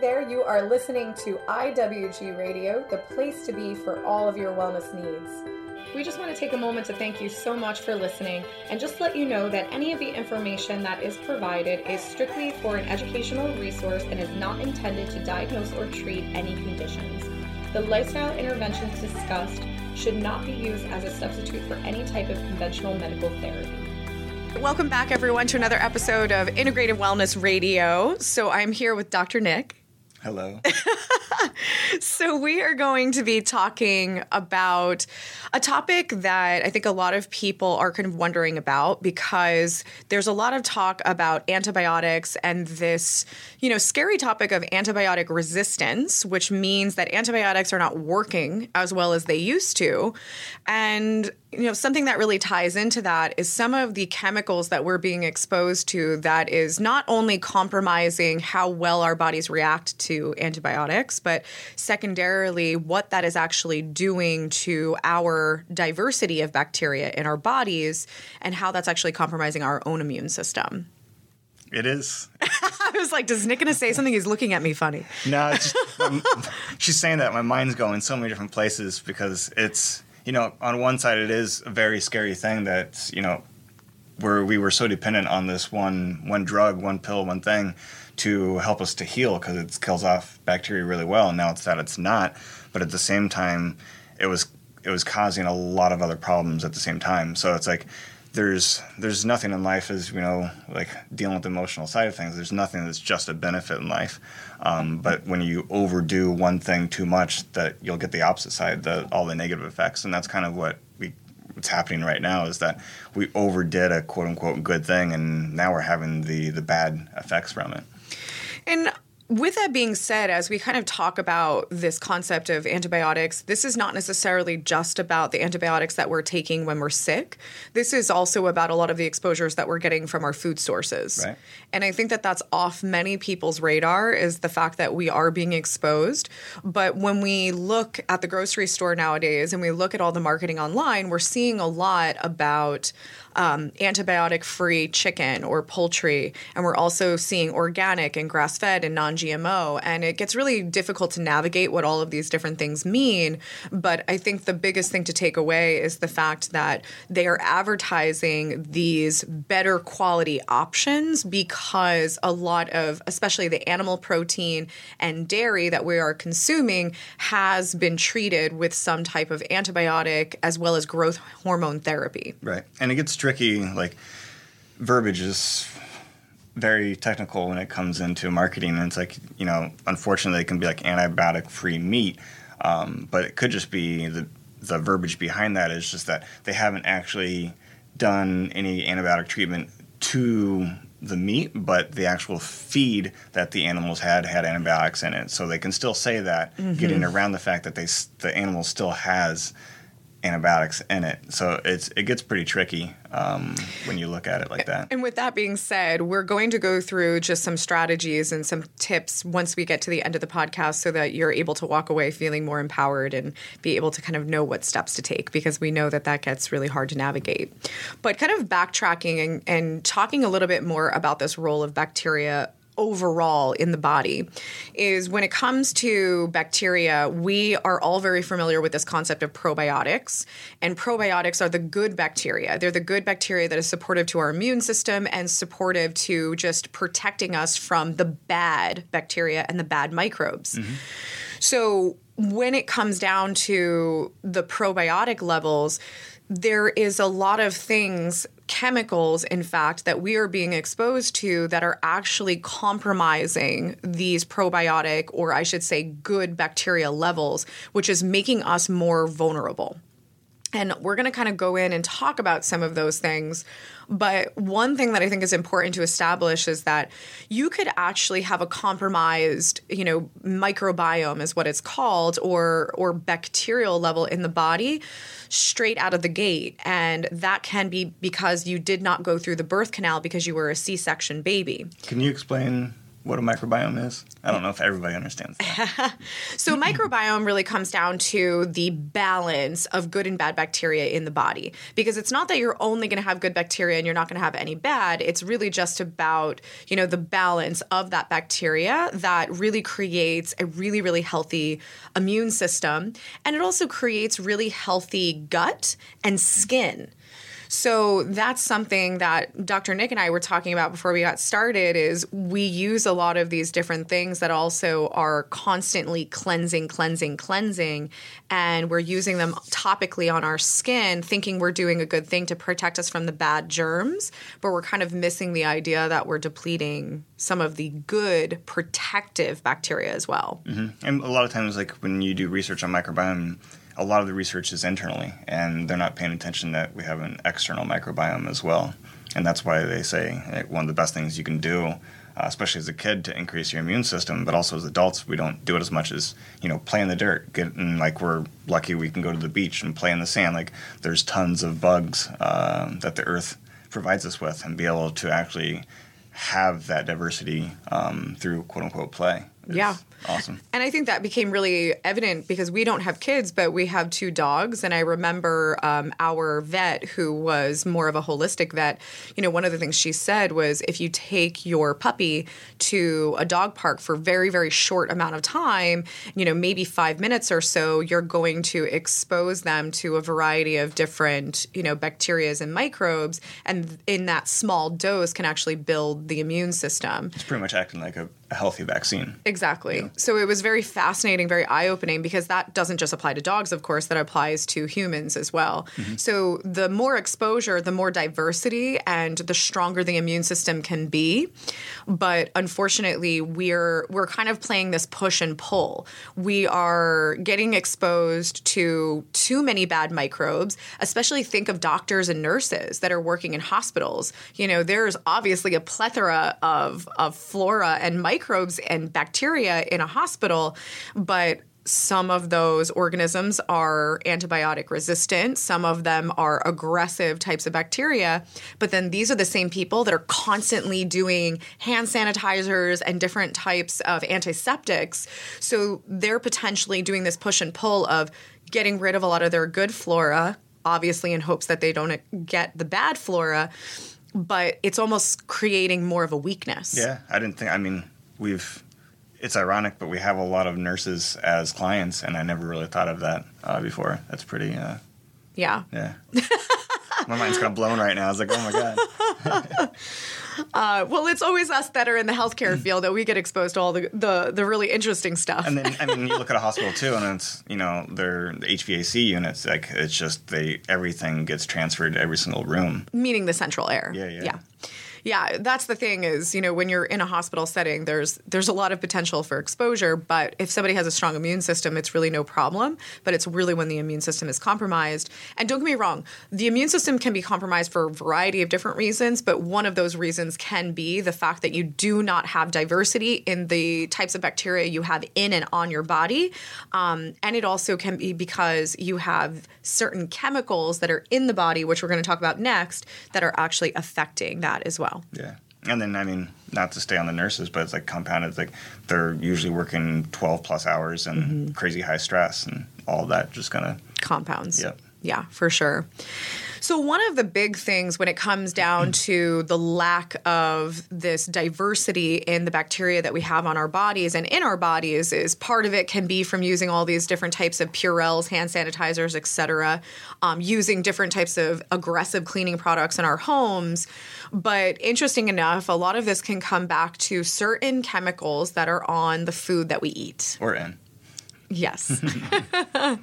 There, you are listening to IWG Radio, the place to be for all of your wellness needs. We just want to take a moment to thank you so much for listening and just let you know that any of the information that is provided is strictly for an educational resource and is not intended to diagnose or treat any conditions. The lifestyle interventions discussed should not be used as a substitute for any type of conventional medical therapy. Welcome back, everyone, to another episode of Integrated Wellness Radio. So I'm here with Dr. Nick. Hello. so, we are going to be talking about a topic that I think a lot of people are kind of wondering about because there's a lot of talk about antibiotics and this, you know, scary topic of antibiotic resistance, which means that antibiotics are not working as well as they used to. And you know something that really ties into that is some of the chemicals that we're being exposed to that is not only compromising how well our bodies react to antibiotics but secondarily what that is actually doing to our diversity of bacteria in our bodies and how that's actually compromising our own immune system it is. I was like, "Does Nick gonna say something?" He's looking at me funny. No, just, um, she's saying that my mind's going so many different places because it's you know, on one side, it is a very scary thing that you know, where we were so dependent on this one one drug, one pill, one thing to help us to heal because it kills off bacteria really well. And now it's that it's not, but at the same time, it was it was causing a lot of other problems at the same time. So it's like there's there's nothing in life as you know like dealing with the emotional side of things. There's nothing that's just a benefit in life. Um, but when you overdo one thing too much, that you'll get the opposite side, the all the negative effects, and that's kind of what we what's happening right now is that we overdid a quote unquote good thing, and now we're having the the bad effects from it. And with that being said, as we kind of talk about this concept of antibiotics, this is not necessarily just about the antibiotics that we're taking when we're sick. This is also about a lot of the exposures that we're getting from our food sources. Right. And I think that that's off many people's radar is the fact that we are being exposed. But when we look at the grocery store nowadays and we look at all the marketing online, we're seeing a lot about um, antibiotic free chicken or poultry. And we're also seeing organic and grass fed and non GMO. And it gets really difficult to navigate what all of these different things mean. But I think the biggest thing to take away is the fact that they are advertising these better quality options because a lot of, especially the animal protein and dairy that we are consuming, has been treated with some type of antibiotic as well as growth hormone therapy. Right. And it gets tricky. Like, verbiage is very technical when it comes into marketing. And it's like, you know, unfortunately, it can be like antibiotic free meat, um, but it could just be the, the verbiage behind that is just that they haven't actually done any antibiotic treatment to the meat, but the actual feed that the animals had had antibiotics in it. So they can still say that, mm-hmm. getting around the fact that they the animal still has antibiotics in it. So it's it gets pretty tricky um, when you look at it like that. And with that being said, we're going to go through just some strategies and some tips once we get to the end of the podcast, so that you're able to walk away feeling more empowered and be able to kind of know what steps to take because we know that that gets really hard to navigate. But kind of backtracking and, and talking a little bit more about this role of bacteria overall in the body is when it comes to bacteria, we are all very familiar with this concept of probiotics. And probiotics are the good bacteria. They're the good bacteria that is supportive to our immune system and supportive to just protecting us from the bad bacteria and the bad microbes. Mm-hmm. So when it comes down to the probiotic levels, there is a lot of things chemicals, in fact, that we are being exposed to that are actually compromising these probiotic, or I should say, good bacteria levels, which is making us more vulnerable. And we're going to kind of go in and talk about some of those things. But one thing that I think is important to establish is that you could actually have a compromised, you know, microbiome is what it's called, or or bacterial level in the body straight out of the gate. And that can be because you did not go through the birth canal because you were a C section baby. Can you explain what a microbiome is? I don't know if everybody understands that. So, microbiome really comes down to the balance of good and bad bacteria in the body. Because it's not that you're only going to have good bacteria and you're not going to have any bad. It's really just about, you know, the balance of that bacteria that really creates a really, really healthy immune system. And it also creates really healthy gut and skin. So that's something that Dr. Nick and I were talking about before we got started is we use a lot of these different things that also are constantly cleansing, cleansing, cleansing and we're using them topically on our skin thinking we're doing a good thing to protect us from the bad germs, but we're kind of missing the idea that we're depleting some of the good protective bacteria as well. Mm-hmm. And a lot of times like when you do research on microbiome a lot of the research is internally, and they're not paying attention that we have an external microbiome as well. And that's why they say like, one of the best things you can do, uh, especially as a kid, to increase your immune system, but also as adults, we don't do it as much as you know play in the dirt. Get and like we're lucky we can go to the beach and play in the sand. Like there's tons of bugs uh, that the earth provides us with, and be able to actually have that diversity um, through quote unquote play. Yeah. Awesome. And I think that became really evident because we don't have kids, but we have two dogs. And I remember um, our vet, who was more of a holistic vet, you know, one of the things she said was if you take your puppy to a dog park for very, very short amount of time, you know, maybe five minutes or so, you're going to expose them to a variety of different, you know, bacterias and microbes. And in that small dose can actually build the immune system. It's pretty much acting like a a healthy vaccine. Exactly. Yeah. So it was very fascinating, very eye opening because that doesn't just apply to dogs, of course, that applies to humans as well. Mm-hmm. So the more exposure, the more diversity, and the stronger the immune system can be. But unfortunately, we're we're kind of playing this push and pull. We are getting exposed to too many bad microbes, especially think of doctors and nurses that are working in hospitals. You know, there's obviously a plethora of, of flora and microbes microbes and bacteria in a hospital, but some of those organisms are antibiotic resistant. Some of them are aggressive types of bacteria. But then these are the same people that are constantly doing hand sanitizers and different types of antiseptics. So they're potentially doing this push and pull of getting rid of a lot of their good flora, obviously in hopes that they don't get the bad flora. But it's almost creating more of a weakness. Yeah, I didn't think, I mean, we've it's ironic, but we have a lot of nurses as clients, and I never really thought of that uh, before. That's pretty. Uh, yeah. Yeah. my mind's kind of blown right now. I was like, oh my god. uh, well, it's always us that are in the healthcare mm. field that we get exposed to all the, the, the really interesting stuff. and then I mean, you look at a hospital too, and it's you know their the HVAC units. Like it's just they everything gets transferred to every single room. Meaning the central air. Yeah, yeah. Yeah yeah, that's the thing is, you know, when you're in a hospital setting, there's there's a lot of potential for exposure, but if somebody has a strong immune system, it's really no problem, but it's really when the immune system is compromised. And don't get me wrong, the immune system can be compromised for a variety of different reasons, but one of those reasons can be the fact that you do not have diversity in the types of bacteria you have in and on your body. Um, and it also can be because you have certain chemicals that are in the body, which we're going to talk about next, that are actually affecting that as well well. Yeah. And then, I mean, not to stay on the nurses, but it's like compounded. It's like they're usually working 12 plus hours and mm-hmm. crazy high stress and all that just kind of compounds. Yep. Yeah, for sure. So, one of the big things when it comes down to the lack of this diversity in the bacteria that we have on our bodies and in our bodies is part of it can be from using all these different types of Purells, hand sanitizers, etc., um, using different types of aggressive cleaning products in our homes. But interesting enough, a lot of this can come back to certain chemicals that are on the food that we eat. Or in. Yes.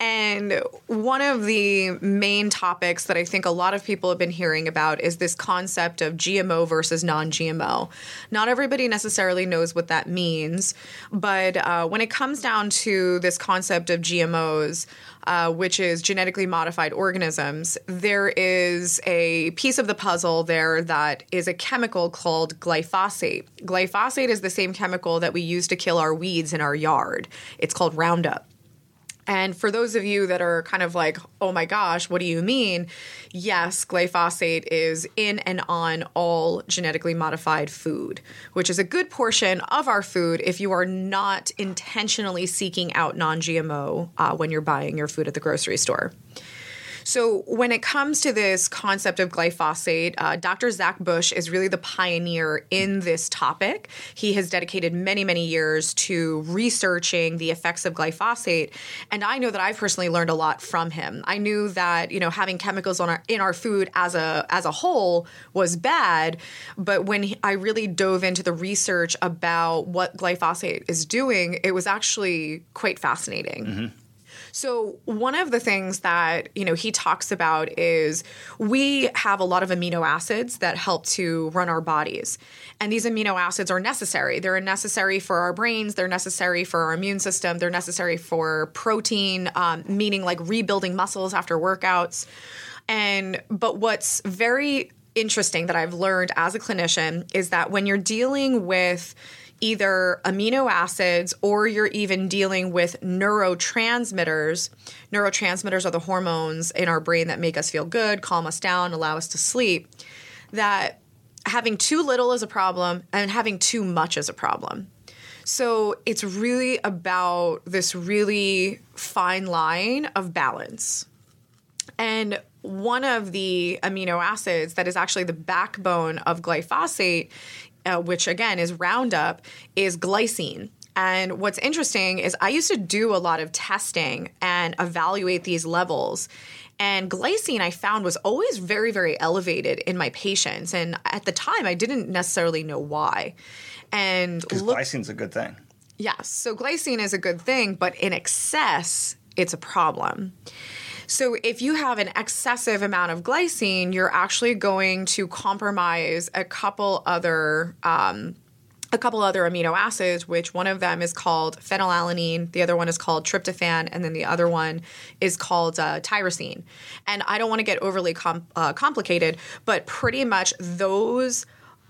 and one of the main topics that I think a lot of people have been hearing about is this concept of GMO versus non GMO. Not everybody necessarily knows what that means, but uh, when it comes down to this concept of GMOs, uh, which is genetically modified organisms, there is a piece of the puzzle there that is a chemical called glyphosate. Glyphosate is the same chemical that we use to kill our weeds in our yard. It's called Roundup. And for those of you that are kind of like, oh my gosh, what do you mean? Yes, glyphosate is in and on all genetically modified food, which is a good portion of our food if you are not intentionally seeking out non GMO uh, when you're buying your food at the grocery store. So, when it comes to this concept of glyphosate, uh, Dr. Zach Bush is really the pioneer in this topic. He has dedicated many, many years to researching the effects of glyphosate, and I know that I've personally learned a lot from him. I knew that you know having chemicals on our in our food as a as a whole was bad, but when he, I really dove into the research about what glyphosate is doing, it was actually quite fascinating. Mm-hmm. So one of the things that, you know, he talks about is we have a lot of amino acids that help to run our bodies. And these amino acids are necessary. They're necessary for our brains, they're necessary for our immune system, they're necessary for protein, um, meaning like rebuilding muscles after workouts. And but what's very interesting that I've learned as a clinician is that when you're dealing with either amino acids or you're even dealing with neurotransmitters. Neurotransmitters are the hormones in our brain that make us feel good, calm us down, allow us to sleep. That having too little is a problem and having too much is a problem. So it's really about this really fine line of balance. And one of the amino acids that is actually the backbone of glyphosate uh, which again is Roundup, is glycine. And what's interesting is I used to do a lot of testing and evaluate these levels. And glycine I found was always very, very elevated in my patients. And at the time, I didn't necessarily know why. And because glycine's a good thing. Yes. So glycine is a good thing, but in excess, it's a problem. So if you have an excessive amount of glycine, you're actually going to compromise a couple other. Um, a couple other amino acids, which one of them is called phenylalanine, the other one is called tryptophan, and then the other one is called uh, tyrosine. And I don't want to get overly com- uh, complicated, but pretty much those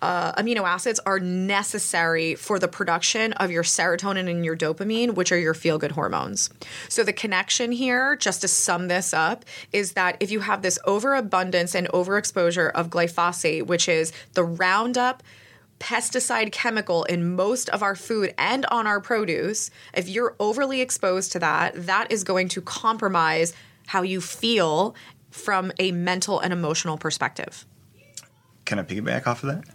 uh, amino acids are necessary for the production of your serotonin and your dopamine, which are your feel good hormones. So, the connection here, just to sum this up, is that if you have this overabundance and overexposure of glyphosate, which is the Roundup pesticide chemical in most of our food and on our produce, if you're overly exposed to that, that is going to compromise how you feel from a mental and emotional perspective. Can I piggyback off of that?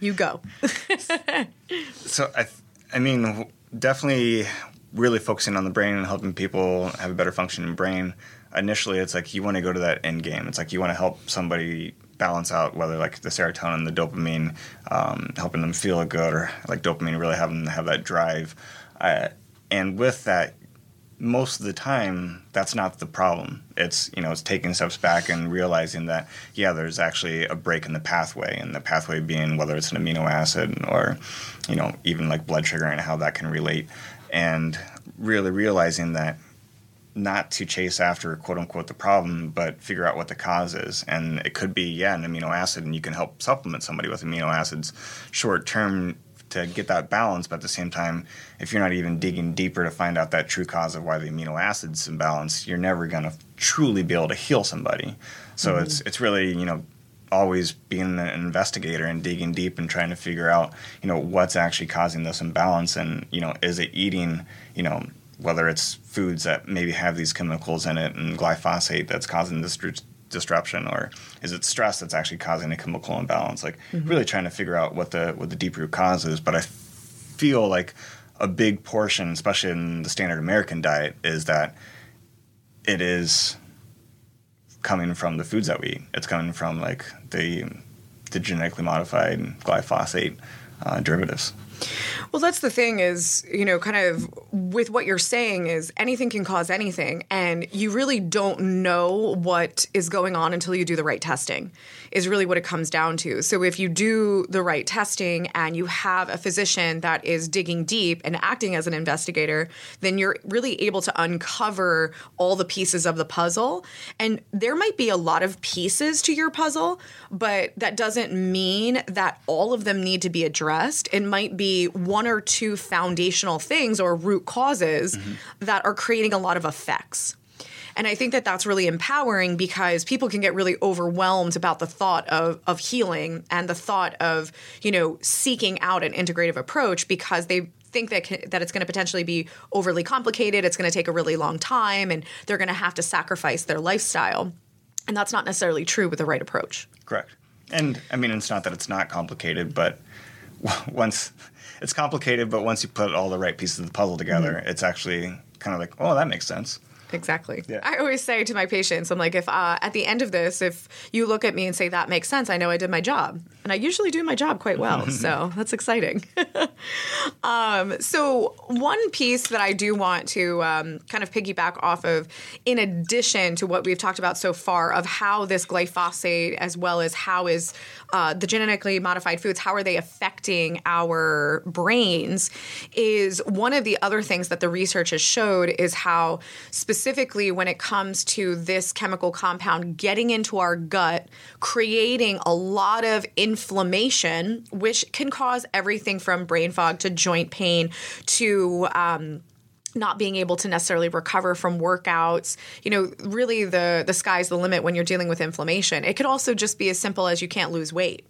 You go. so I, I mean, definitely really focusing on the brain and helping people have a better functioning brain. Initially, it's like you want to go to that end game. It's like you want to help somebody balance out whether like the serotonin, the dopamine, um, helping them feel good, or like dopamine really having them have that drive. Uh, and with that, most of the time that's not the problem. It's you know it's taking steps back and realizing that yeah there's actually a break in the pathway and the pathway being whether it's an amino acid or you know even like blood sugar and how that can relate. And really realizing that not to chase after quote unquote the problem but figure out what the cause is. And it could be yeah an amino acid and you can help supplement somebody with amino acids short term to get that balance, but at the same time, if you're not even digging deeper to find out that true cause of why the amino acids imbalance, you're never going to truly be able to heal somebody. So mm-hmm. it's it's really you know always being an investigator and digging deep and trying to figure out you know what's actually causing this imbalance and you know is it eating you know whether it's foods that maybe have these chemicals in it and glyphosate that's causing this disruption or is it stress that's actually causing a chemical imbalance? Like mm-hmm. really trying to figure out what the what the deep root cause is but i feel like a big portion especially in the standard american diet is that it is coming from the foods that we eat. It's coming from like the the genetically modified glyphosate uh, derivatives well, that's the thing is, you know, kind of with what you're saying is anything can cause anything. And you really don't know what is going on until you do the right testing, is really what it comes down to. So if you do the right testing and you have a physician that is digging deep and acting as an investigator, then you're really able to uncover all the pieces of the puzzle. And there might be a lot of pieces to your puzzle, but that doesn't mean that all of them need to be addressed. It might be be one or two foundational things or root causes mm-hmm. that are creating a lot of effects. And I think that that's really empowering because people can get really overwhelmed about the thought of, of healing and the thought of, you know, seeking out an integrative approach because they think that that it's going to potentially be overly complicated, it's going to take a really long time and they're going to have to sacrifice their lifestyle. And that's not necessarily true with the right approach. Correct. And I mean, it's not that it's not complicated, but once it's complicated, but once you put all the right pieces of the puzzle together, Mm-hmm. it's actually kind of like, oh, that makes sense. Exactly. Yeah. I always say to my patients, I'm like, if uh, at the end of this, if you look at me and say that makes sense, I know I did my job, and I usually do my job quite well. so that's exciting. um, so one piece that I do want to um, kind of piggyback off of, in addition to what we've talked about so far, of how this glyphosate, as well as how is uh, the genetically modified foods, how are they affecting our brains, is one of the other things that the research has showed is how specifically when it comes to this chemical compound getting into our gut, creating a lot of inflammation, which can cause everything from brain fog to joint pain to um, not being able to necessarily recover from workouts. You know, really the the sky's the limit when you're dealing with inflammation. It could also just be as simple as you can't lose weight.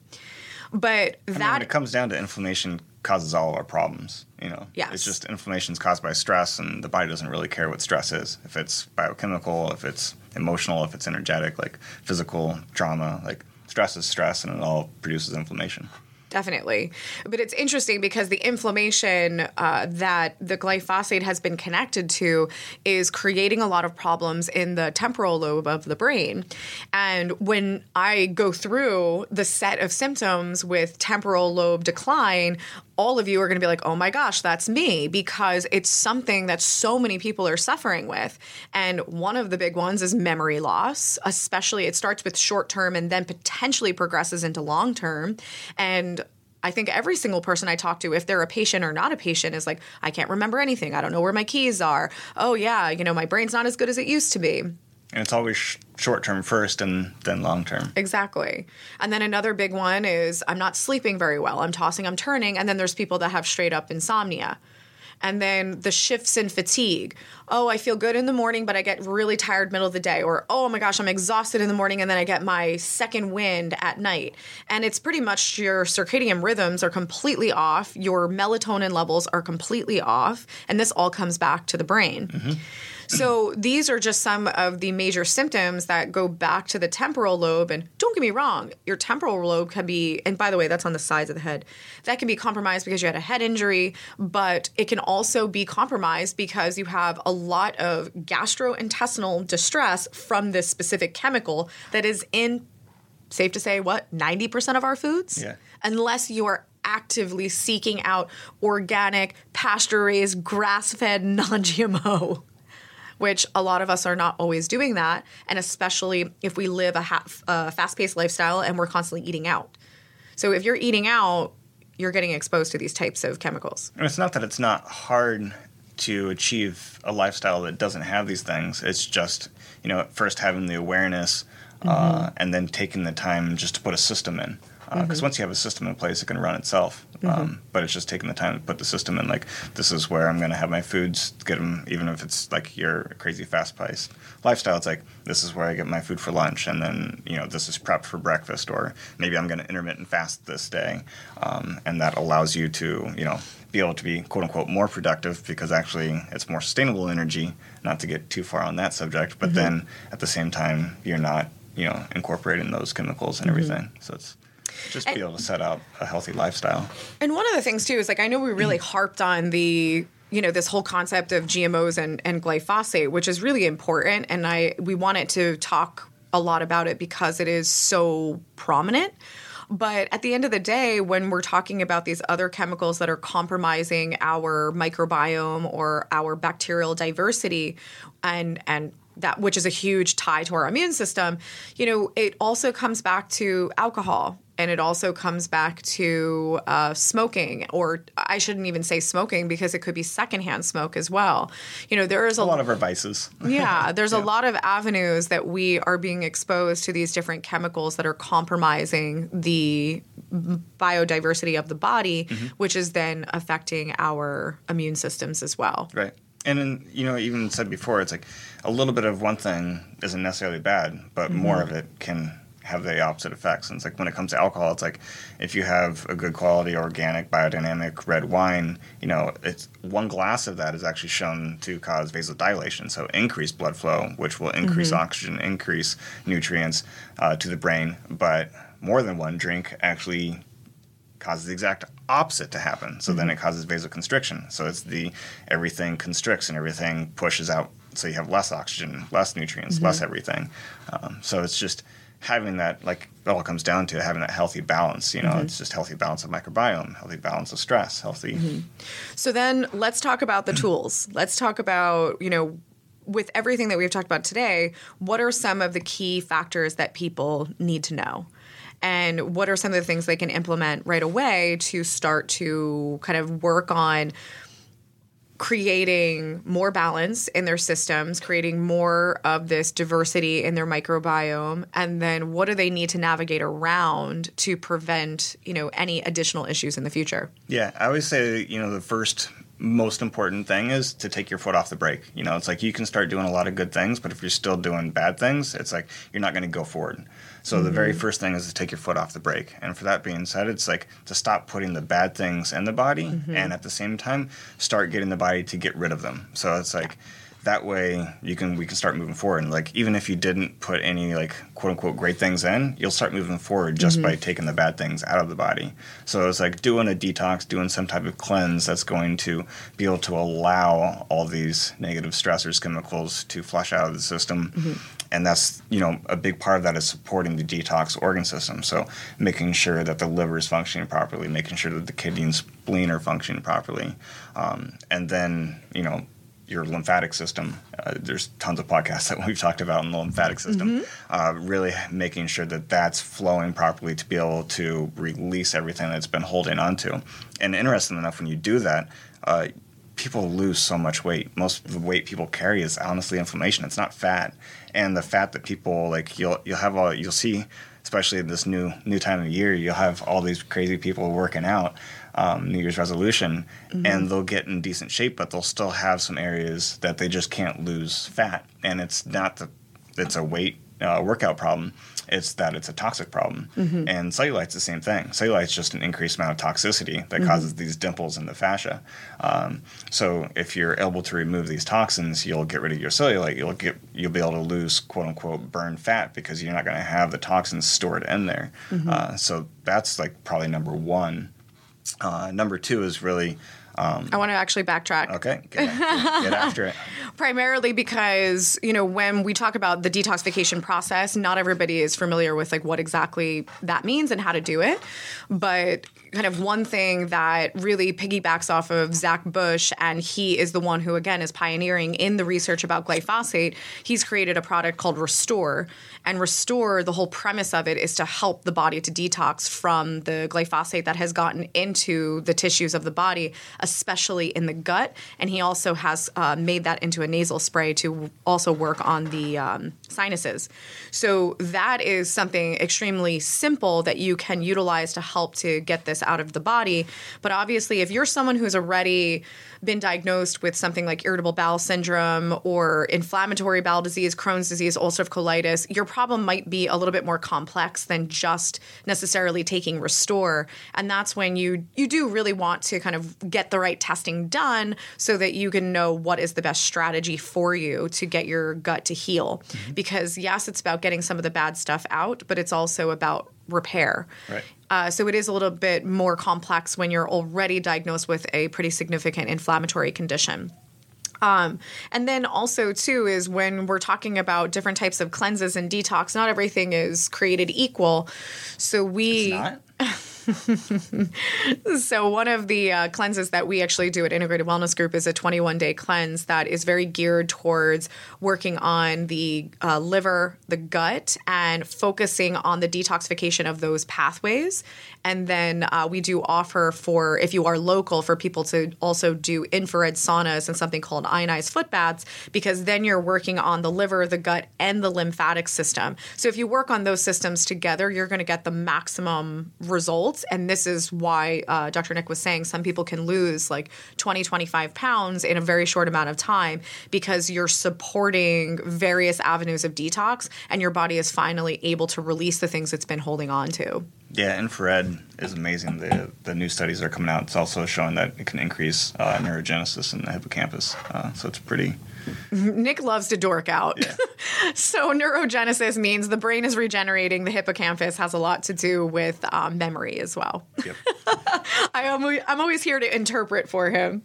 But I mean, that when it comes down to inflammation causes all of our problems. You know, Yes. it's just inflammation is caused by stress, and the body doesn't really care what stress is. If it's biochemical, if it's emotional, if it's energetic, like physical trauma, like stress is stress, and it all produces inflammation. Definitely. But it's interesting because the inflammation uh, that the glyphosate has been connected to is creating a lot of problems in the temporal lobe of the brain. And when I go through the set of symptoms with temporal lobe decline, all of you are going to be like, oh my gosh, that's me, because it's something that so many people are suffering with. And one of the big ones is memory loss, especially it starts with short term and then potentially progresses into long term. And I think every single person I talk to, if they're a patient or not a patient, is like, I can't remember anything. I don't know where my keys are. Oh, yeah, you know, my brain's not as good as it used to be. And it's always short term first, and then long term. Exactly. And then another big one is I'm not sleeping very well. I'm tossing, I'm turning. And then there's people that have straight up insomnia. And then the shifts in fatigue. Oh, I feel good in the morning, but I get really tired middle of the day. Or, oh my gosh, I'm exhausted in the morning and then I get my second wind at night. And it's pretty much your circadian rhythms are completely off. Your melatonin levels are completely off. And this all comes back to the brain. Mm-hmm. So these are just some of the major symptoms that go back to the temporal lobe. And don't get me wrong, your temporal lobe can be, and by the way, that's on the sides of the head, that can be compromised because you had a head injury, but it can also be compromised because you have a lot of gastrointestinal distress from this specific chemical that is in, safe to say, what, 90% of our foods? Yeah. Unless you are actively seeking out organic, pasture raised, grass fed, non GMO which a lot of us are not always doing that. And especially if we live a, ha- a fast paced lifestyle and we're constantly eating out. So if you're eating out, you're getting exposed to these types of chemicals. And it's not that it's not hard to achieve a lifestyle that doesn't have these things. It's just, you know, first having the awareness uh, and then taking the time just to put a system in. Uh, because mm-hmm. once you have a system in place, it can run itself. Mm-hmm. Um, but it's just taking the time to put the system in. Like, this is where I'm going to have my foods, get them, even if it's like your crazy fast paced lifestyle. It's like, this is where I get my food for lunch. And then, you know, this is prepped for breakfast. Or maybe I'm going to intermittent fast this day. Um, and that allows you to, you know, be able to be quote unquote more productive because actually it's more sustainable energy, not to get too far on that subject, but mm-hmm. then at the same time, you're not, you know, incorporating those chemicals and everything. So it's just be able to set out a healthy lifestyle. And one of the things too is like I know we really mm. harped on the you know this whole concept of GMOs and, and glyphosate, which is really important, and I we wanted to talk a lot about it because it is so prominent. But at the end of the day, when we're talking about these other chemicals that are compromising our microbiome or our bacterial diversity, and and that which is a huge tie to our immune system, you know, it also comes back to alcohol and it also comes back to uh, smoking, or I shouldn't even say smoking because it could be secondhand smoke as well. You know, there is a, A lot of our vices. yeah, there's a lot of avenues that we are being exposed to these different chemicals that are compromising the biodiversity of the body, which is then affecting our immune systems as well. Right. And then, you know, even said before, it's like a little bit of one thing isn't necessarily bad, but more of it can have the opposite effects. And it's like when it comes to alcohol, it's like if you have a good quality, organic, biodynamic red wine, you know, it's one glass of that is actually shown to cause vasodilation, so increase blood flow, which will increase oxygen, increase nutrients uh, to the brain. But more than one drink actually causes the exact opposite to happen. So then it causes vasoconstriction. So it's the everything constricts and everything pushes out. So you have less oxygen, less nutrients, less everything. Um, so it's just having that, like it all comes down to having that healthy balance. You know, mm-hmm. it's just healthy balance of microbiome, healthy balance of stress, healthy. Mm-hmm. So then let's talk about the tools. Let's talk about, you know, with everything that we've talked about today, what are some of the key factors that people need to know? And what are some of the things they can implement right away to start to kind of work on creating more balance in their systems, creating more of this diversity in their microbiome, and then what do they need to navigate around to prevent, you know, any additional issues in the future? Yeah, I always say, you know, the first most important thing is to take your foot off the brake. You know, it's like you can start doing a lot of good things, but if you're still doing bad things, it's like you're not going to go forward. So the very mm-hmm. first thing is to take your foot off the brake. And for that being said, it's like to stop putting the bad things in the body mm-hmm. and at the same time start getting the body to get rid of them. So it's like that way you can we can start moving forward. And like even if you didn't put any like quote unquote great things in you'll start moving forward just by taking the bad things out of the body. So it's like doing a detox doing some type of cleanse that's going to be able to allow all these negative stressors chemicals to flush out of the system. And that's you know a big part of that is supporting the detox organ system. So making sure that the liver is functioning properly making sure that the kidneys and spleen are functioning properly. Um, and then you know your lymphatic system. Uh, there's tons of podcasts that we've talked about in the lymphatic system. Uh, really making sure that that's flowing properly to be able to release everything that's been holding onto. And interesting enough, when you do that, uh, people lose so much weight. Most of the weight people carry is honestly inflammation. It's not fat, and the fat that people like you'll you'll have all you'll see. Especially in this new new time of year, you'll have all these crazy people working out, um, New Year's resolution, and they'll get in decent shape, but they'll still have some areas that they just can't lose fat. And it's not that it's a weight uh, workout problem; it's that it's a toxic problem. And cellulite's the same thing. Cellulite's just an increased amount of toxicity that causes these dimples in the fascia. Um, so if you're able to remove these toxins, you'll get rid of your cellulite. You'll get you'll be able to lose quote unquote burn fat because you're not going to have the toxins stored in there. Uh, so that's like probably number one. Uh, number two is really I want to actually backtrack. okay. Get, get, get after it. primarily because you know when we talk about the detoxification process not everybody is familiar with like what exactly that means and how to do it. But kind of one thing that really piggybacks off of Zach Bush and he is the one who again is pioneering in the research about glyphosate he's created a product called Restore. And Restore the whole premise of it is to help the body to detox from the glyphosate that has gotten into the tissues of the body especially in the gut. And he also has uh, made that into a nasal spray to also work on the um, sinuses. So that is something extremely simple that you can utilize to help to get this out of the body. But obviously, if you're someone who's already been diagnosed with something like irritable bowel syndrome or inflammatory bowel disease, Crohn's disease, ulcerative colitis, your problem might be a little bit more complex than just necessarily taking Restore. And that's when you you do really want to kind of get the right testing done so that you can know what is the best strategy for you to get your gut to heal. Because yes, it's about getting some of the bad stuff out, but it's also about repair. Right. Uh, so it is a little bit more complex when you're already diagnosed with a pretty significant inflammatory condition. Um, and then also too is when we're talking about different types of cleanses and detox, not everything is created equal. So we. so one of the uh, cleanses that we actually do at Integrated Wellness Group is a 21 day cleanse that is very geared towards working on the uh, liver, the gut, and focusing on the detoxification of those pathways. And then uh, we do offer for if you are local for people to also do infrared saunas and something called ionized foot baths because then you're working on the liver, the gut, and the lymphatic system. So if you work on those systems together, you're going to get the maximum results results. And this is why uh, Dr. Nick was saying some people can lose like 20, 25 pounds in a very short amount of time because you're supporting various avenues of detox and your body is finally able to release the things it's been holding on to. Yeah, infrared is amazing. The the new studies are coming out. It's also showing that it can increase uh, neurogenesis in the hippocampus. Uh, so it's pretty Nick loves to dork out. Yeah. So, neurogenesis means the brain is regenerating. The hippocampus has a lot to do with um, memory as well. Yep. I am, I'm always here to interpret for him.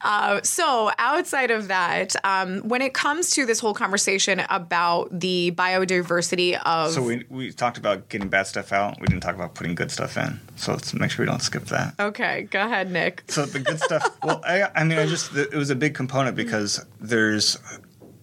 Uh, so, outside of that, um, when it comes to this whole conversation about the biodiversity of. So we we talked about getting bad stuff out. We didn't talk about putting good stuff in. So let's make sure we don't skip that. Okay, go ahead, Nick. So the good stuff. Well, I, I mean, I just it was a big component because there's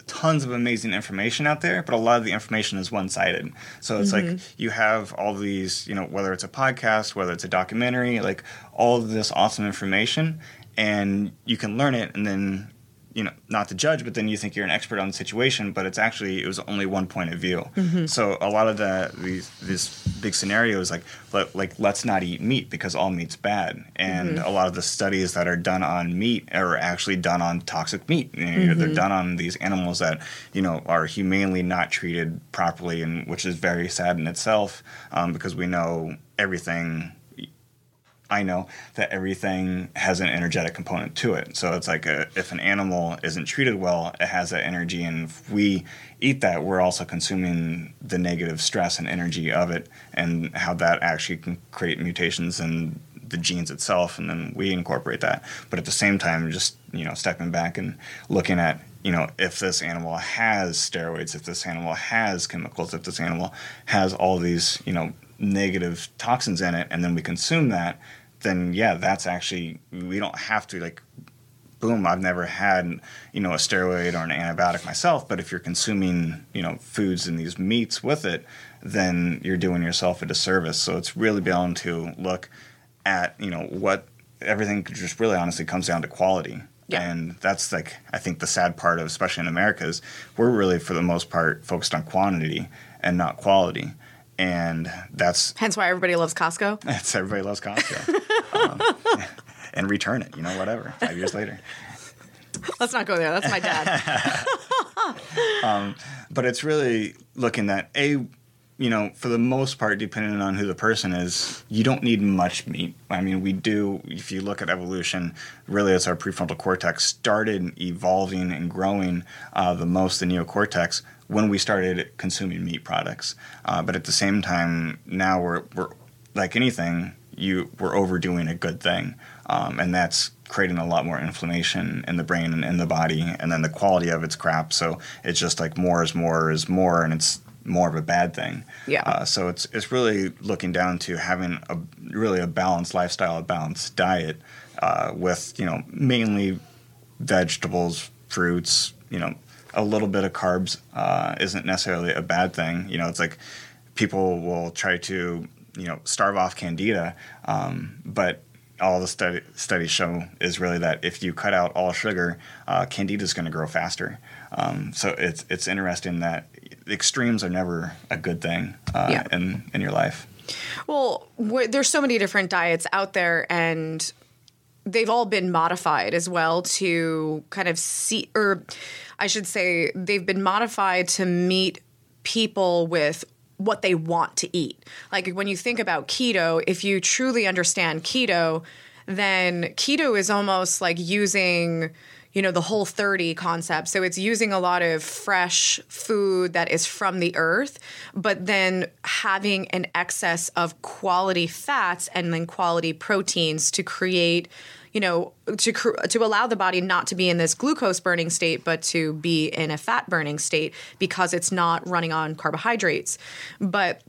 tons of amazing information out there, but a lot of the information is one sided. So it's like mm-hmm. you have all these, you know, whether it's a podcast, whether it's a documentary, like all of this awesome information, and you can learn it and then you know not to judge but then you think you're an expert on the situation but it's actually it was only one point of view. Mm-hmm. So a lot of the these these big scenarios like let, like let's not eat meat because all meat's bad. And mm-hmm. a lot of the studies that are done on meat are actually done on toxic meat. You know, they're mm-hmm. done on these animals that you know are humanely not treated properly and which is very sad in itself um, because we know everything I know that everything has an energetic component to it. So it's like a, if an animal isn't treated well, it has that energy, and if we eat that, we're also consuming the negative stress and energy of it, and how that actually can create mutations in the genes itself, and then we incorporate that. But at the same time, just you know, stepping back and looking at you know, if this animal has steroids, if this animal has chemicals, if this animal has all these, you know, negative toxins in it, and then we consume that, then yeah, that's actually we don't have to like. Boom! I've never had you know a steroid or an antibiotic myself, but if you're consuming you know foods and these meats with it, then you're doing yourself a disservice. So it's really bound to look at you know what everything just really honestly comes down to quality. Yeah. And that's like I think the sad part of especially in America is we're really for the most part focused on quantity and not quality. And that's Hence why everybody loves Costco. that's everybody loves Costco. um, and return it, you know, whatever, five years later. Let's not go there. That's my dad. but it's really looking at a you know for the most part depending on who the person is you don't need much meat. I mean we do if you look at evolution really it's our prefrontal cortex started evolving and growing uh, the most the neocortex when we started consuming meat products. Uh, but at the same time now we're, we're like anything you we're overdoing a good thing. Um, and that's creating a lot more inflammation in the brain and in the body and then the quality of it's crap. So it's just like more is more is more and it's more of a bad thing Yeah. uh, so it's it's really looking down to having a really a balanced lifestyle a balanced diet uh, with you know mainly vegetables fruits you know a little bit of carbs uh, isn't necessarily a bad thing you know it's like people will try to you know starve off candida um, but all the study, studies show is really that if you cut out all sugar, uh, candida is going to grow faster. Um, so it's it's interesting that extremes are never a good thing uh, Yeah. in in your life. Well, there's so many different diets out there, and they've all been modified as well to kind of see, or I should say, they've been modified to meet people with what they want to eat. Like when you think about keto, if you truly understand keto, then keto is almost like using you know the whole 30 concept. So it's using a lot of fresh food that is from the earth but then having an excess of quality fats and then quality proteins to create you know to to allow the body not to be in this glucose burning state but to be in a fat burning state because it's not running on carbohydrates. But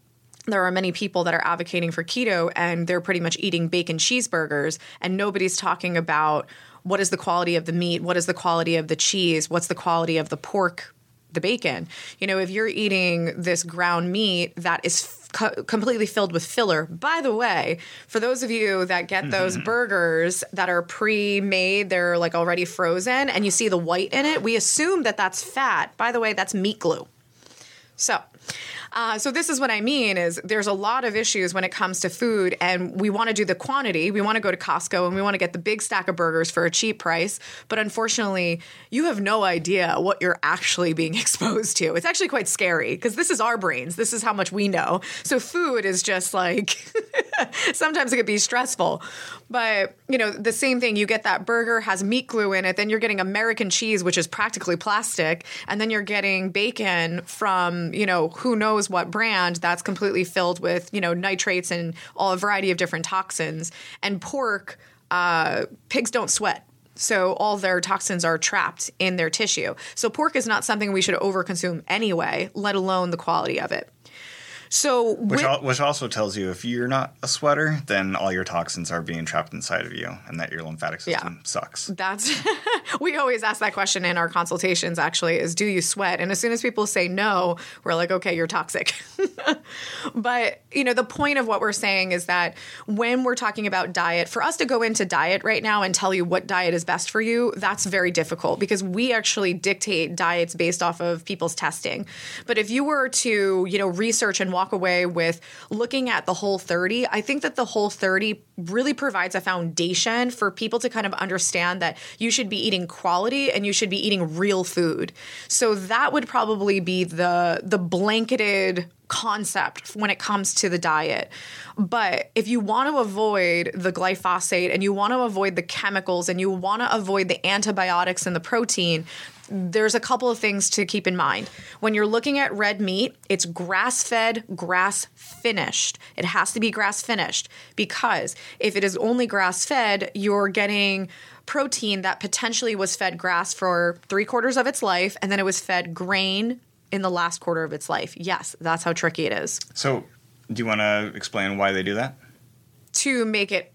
there are many people that are advocating for keto and they're pretty much eating bacon cheeseburgers and nobody's talking about what is the quality of the meat? What is the quality of the cheese? What's the quality of the pork the bacon? You know if you're eating this ground meat that is co- completely filled with filler by the way for those of you that get mm-hmm. those burgers that are pre-made they're like already frozen and you see the white in it we assume that that's fat. By the way that's meat glue. So Uh, so this is what I mean is there's a lot of issues when it comes to food, and we want to do the quantity. We want to go to Costco and we want to get the big stack of burgers for a cheap price. But unfortunately, you have no idea what you're actually being exposed to. It's actually quite scary because this is our brains. This is how much we know. So food is just like sometimes it could be stressful. But you know the same thing. You get that burger has meat glue in it, then you're getting American cheese, which is practically plastic, and then you're getting bacon from you know who knows what brand that's completely filled with you know nitrates and all a variety of different toxins. And pork, uh, pigs don't sweat. So all their toxins are trapped in their tissue. So pork is not something we should overconsume anyway, let alone the quality of it. So, Which, with- al- which also tells you if you're not a sweater, then all your toxins are being trapped inside of you, and that your lymphatic system sucks. That's we always ask that question in our consultations actually is do you sweat? And as soon as people say no, we're like, okay, you're toxic. but you know, the point of what we're saying is that when we're talking about diet, for us to go into diet right now and tell you what diet is best for you, that's very difficult because we actually dictate diets based off of people's testing. But if you were to, you know, research and walk away with looking at the whole 30, I think that the whole 30 really provides a foundation for people to kind of understand that you should be eating quality and you should be eating real food. So that would probably be the the blanketed concept when it comes to the diet. But if you want to avoid the glyphosate and you want to avoid the chemicals and you want to avoid the antibiotics and the protein, there's a couple of things to keep in mind. When you're looking at red meat, it's grass fed, grass finished. It has to be grass finished because if it is only grass fed, you're getting protein that potentially was fed grass for three quarters of its life and then it was fed grain in the last quarter of its life. Yes, that's how tricky it is. So, do you want to explain why they do that? To make it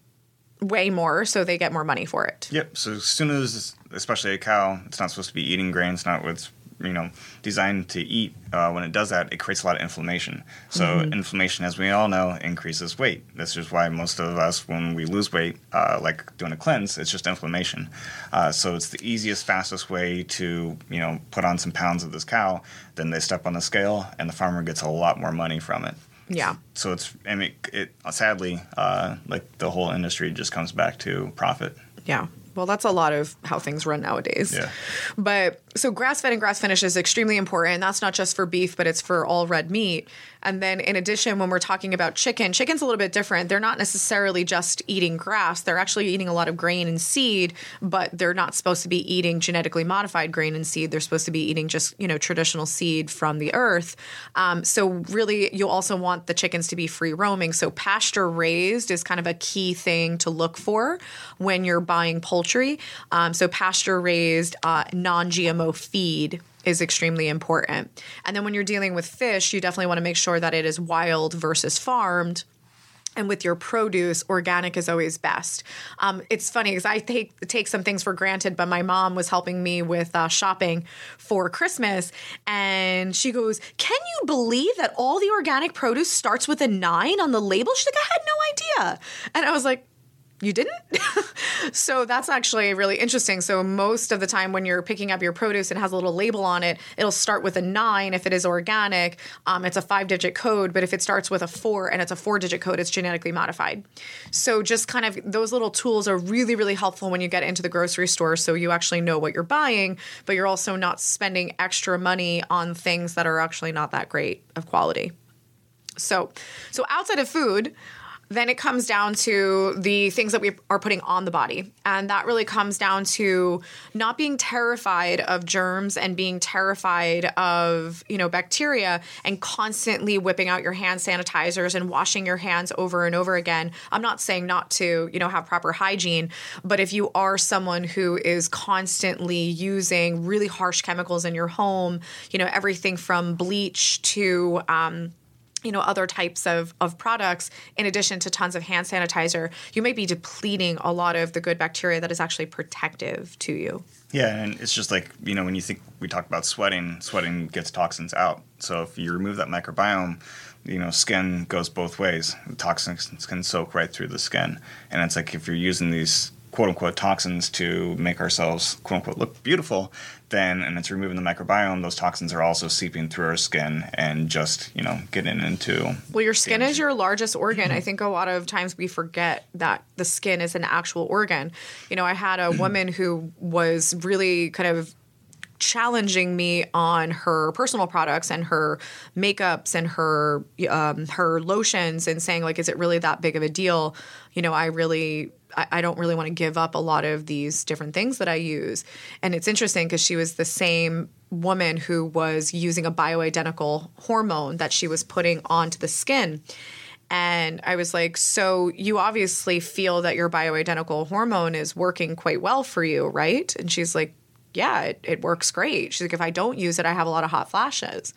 way more so they get more money for it. Yep. So as soon as, especially a cow, it's not supposed to be eating grain. It's not what's you know designed to eat. Uh, when it does that, it creates a lot of inflammation. So inflammation, as we all know, increases weight. This is why most of us, when we lose weight, uh, like doing a cleanse, it's just inflammation. Uh, so it's the easiest, fastest way to you know put on some pounds of this cow. Then they step on the scale, and the farmer gets a lot more money from it. Yeah. So it's I mean it sadly uh, like the whole industry just comes back to profit. Yeah. Well, that's a lot of how things run nowadays. Yeah. But so grass fed and grass finished is extremely important. That's not just for beef, but it's for all red meat. And then in addition, when we're talking about chicken, chicken's a little bit different. They're not necessarily just eating grass, they're actually eating a lot of grain and seed, but they're not supposed to be eating genetically modified grain and seed. They're supposed to be eating just, you know, traditional seed from the earth. Um, so really, you'll also want the chickens to be free roaming. So pasture raised is kind of a key thing to look for when you're buying poultry. Um, so pasture raised, uh, non GMO feed is extremely important. And then when you're dealing with fish, you definitely want to make sure that it is wild versus farmed. And with your produce, organic is always best. Um, it's funny because I take take some things for granted, but my mom was helping me with uh, shopping for Christmas, and she goes, "Can you believe that all the organic produce starts with a nine on the label?" She's like, "I had no idea," and I was like, you didn't? so that's actually really interesting. So most of the time when you're picking up your produce and has a little label on it, it'll start with a nine if it is organic. Um, it's a five digit code, but if it starts with a four and it's a four digit code, it's genetically modified. So just kind of those little tools are really, really helpful when you get into the grocery store so you actually know what you're buying, but you're also not spending extra money on things that are actually not that great of quality. So, so outside of food, then it comes down to the things that we are putting on the body. And that really comes down to not being terrified of germs and being terrified of, you know, bacteria and constantly whipping out your hand sanitizers and washing your hands over and over again. I'm not saying not to, you know, have proper hygiene, but if you are someone who is constantly using really harsh chemicals in your home, you know, everything from bleach to, um, you know other types of, of products in addition to tons of hand sanitizer you might be depleting a lot of the good bacteria that is actually protective to you Yeah, and it's just like you know when you think we talk about sweating, sweating gets toxins out. So if you remove that microbiome, you know, skin goes both ways. Toxins can soak right through the skin, and it's like if you're using these quote unquote toxins to make ourselves quote unquote look beautiful, then and it's removing the microbiome, those toxins are also seeping through our skin and just you know getting into. Well, your skin is your largest organ. I think a lot of times we forget that the skin is an actual organ. You know, I had a woman who was really kind of challenging me on her personal products and her makeups and her um, her lotions and saying like, is it really that big of a deal? You know, I really I, don't really want to give up a lot of these different things that I use. And it's interesting because she was the same woman who was using a bioidentical hormone that she was putting onto the skin. And I was like, So you obviously feel that your bioidentical hormone is working quite well for you, right? And she's like, yeah, it, it works great. She's like, if I don't use it, I have a lot of hot flashes.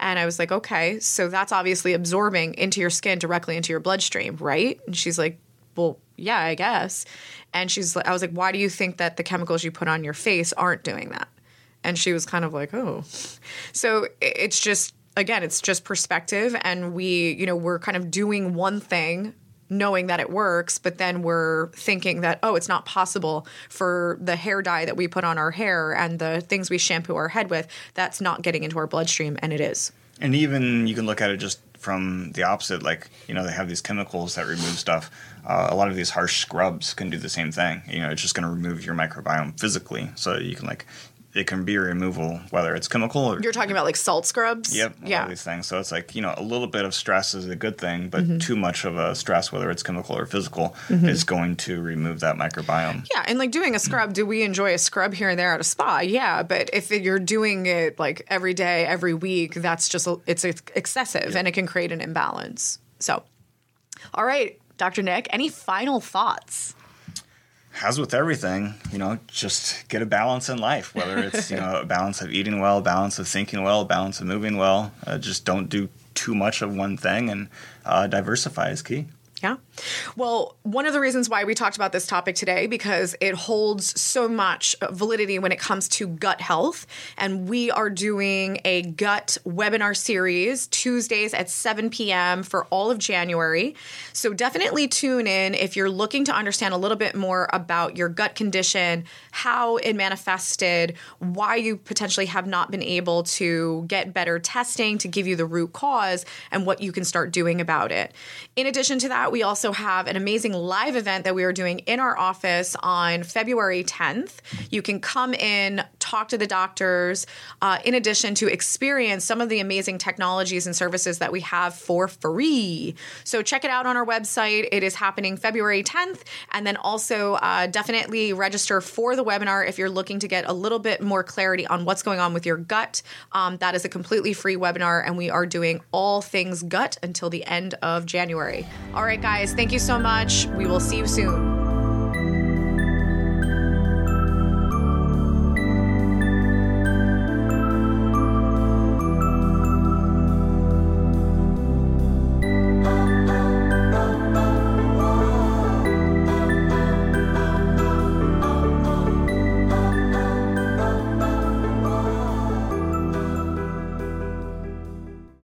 And I was like, okay, so that's obviously absorbing into your skin directly into your bloodstream, right? And she's like, well, yeah, I guess. And she's I was like, why do you think that the chemicals you put on your face aren't doing that? And she was kind of like, oh. So it's just, again, it's just perspective. And we, you know, we're kind of doing one thing knowing that it works, but then we're thinking that, oh, it's not possible for the hair dye that we put on our hair and the things we shampoo our head with, that's not getting into our bloodstream, and it is. And even you can look at it just from the opposite, like, you know, they have these chemicals that remove stuff. Uh, a lot of these harsh scrubs can do the same thing. You know, it's just going to remove your microbiome physically. So you can, like, it can be removal, whether it's chemical or. You're talking about like salt scrubs? Yep. yeah. these things. So it's like, you know, a little bit of stress is a good thing, but mm-hmm. too much of a stress, whether it's chemical or physical, mm-hmm. is going to remove that microbiome. Yeah. And like doing a scrub, do we enjoy a scrub here and there at a spa? Yeah. But if you're doing it like every day, every week, that's just, it's excessive yep. and it can create an imbalance. So, all right, Dr. Nick, any final thoughts? As with everything, you know, just get a balance in life. Whether it's you know a balance of eating well, a balance of thinking well, a balance of moving well. Uh, just don't do too much of one thing, and uh, diversify is key. Yeah. Well, one of the reasons why we talked about this topic today because it holds so much validity when it comes to gut health and we are doing a gut webinar series Tuesdays at 7 p.m. for all of January. So definitely tune in if you're looking to understand a little bit more about your gut condition, how it manifested, why you potentially have not been able to get better testing to give you the root cause and what you can start doing about it. In addition to that, we also have an amazing live event that we are doing in our office on February 10th. You can come in, talk to the doctors, uh, in addition to experience some of the amazing technologies and services that we have for free. So check it out on our website. It is happening February 10th. And then also uh, definitely register for the webinar if you're looking to get a little bit more clarity on what's going on with your gut. Um, that is a completely free webinar, and we are doing all things gut until the end of January. All right, guys, thank you so much. We will see you soon.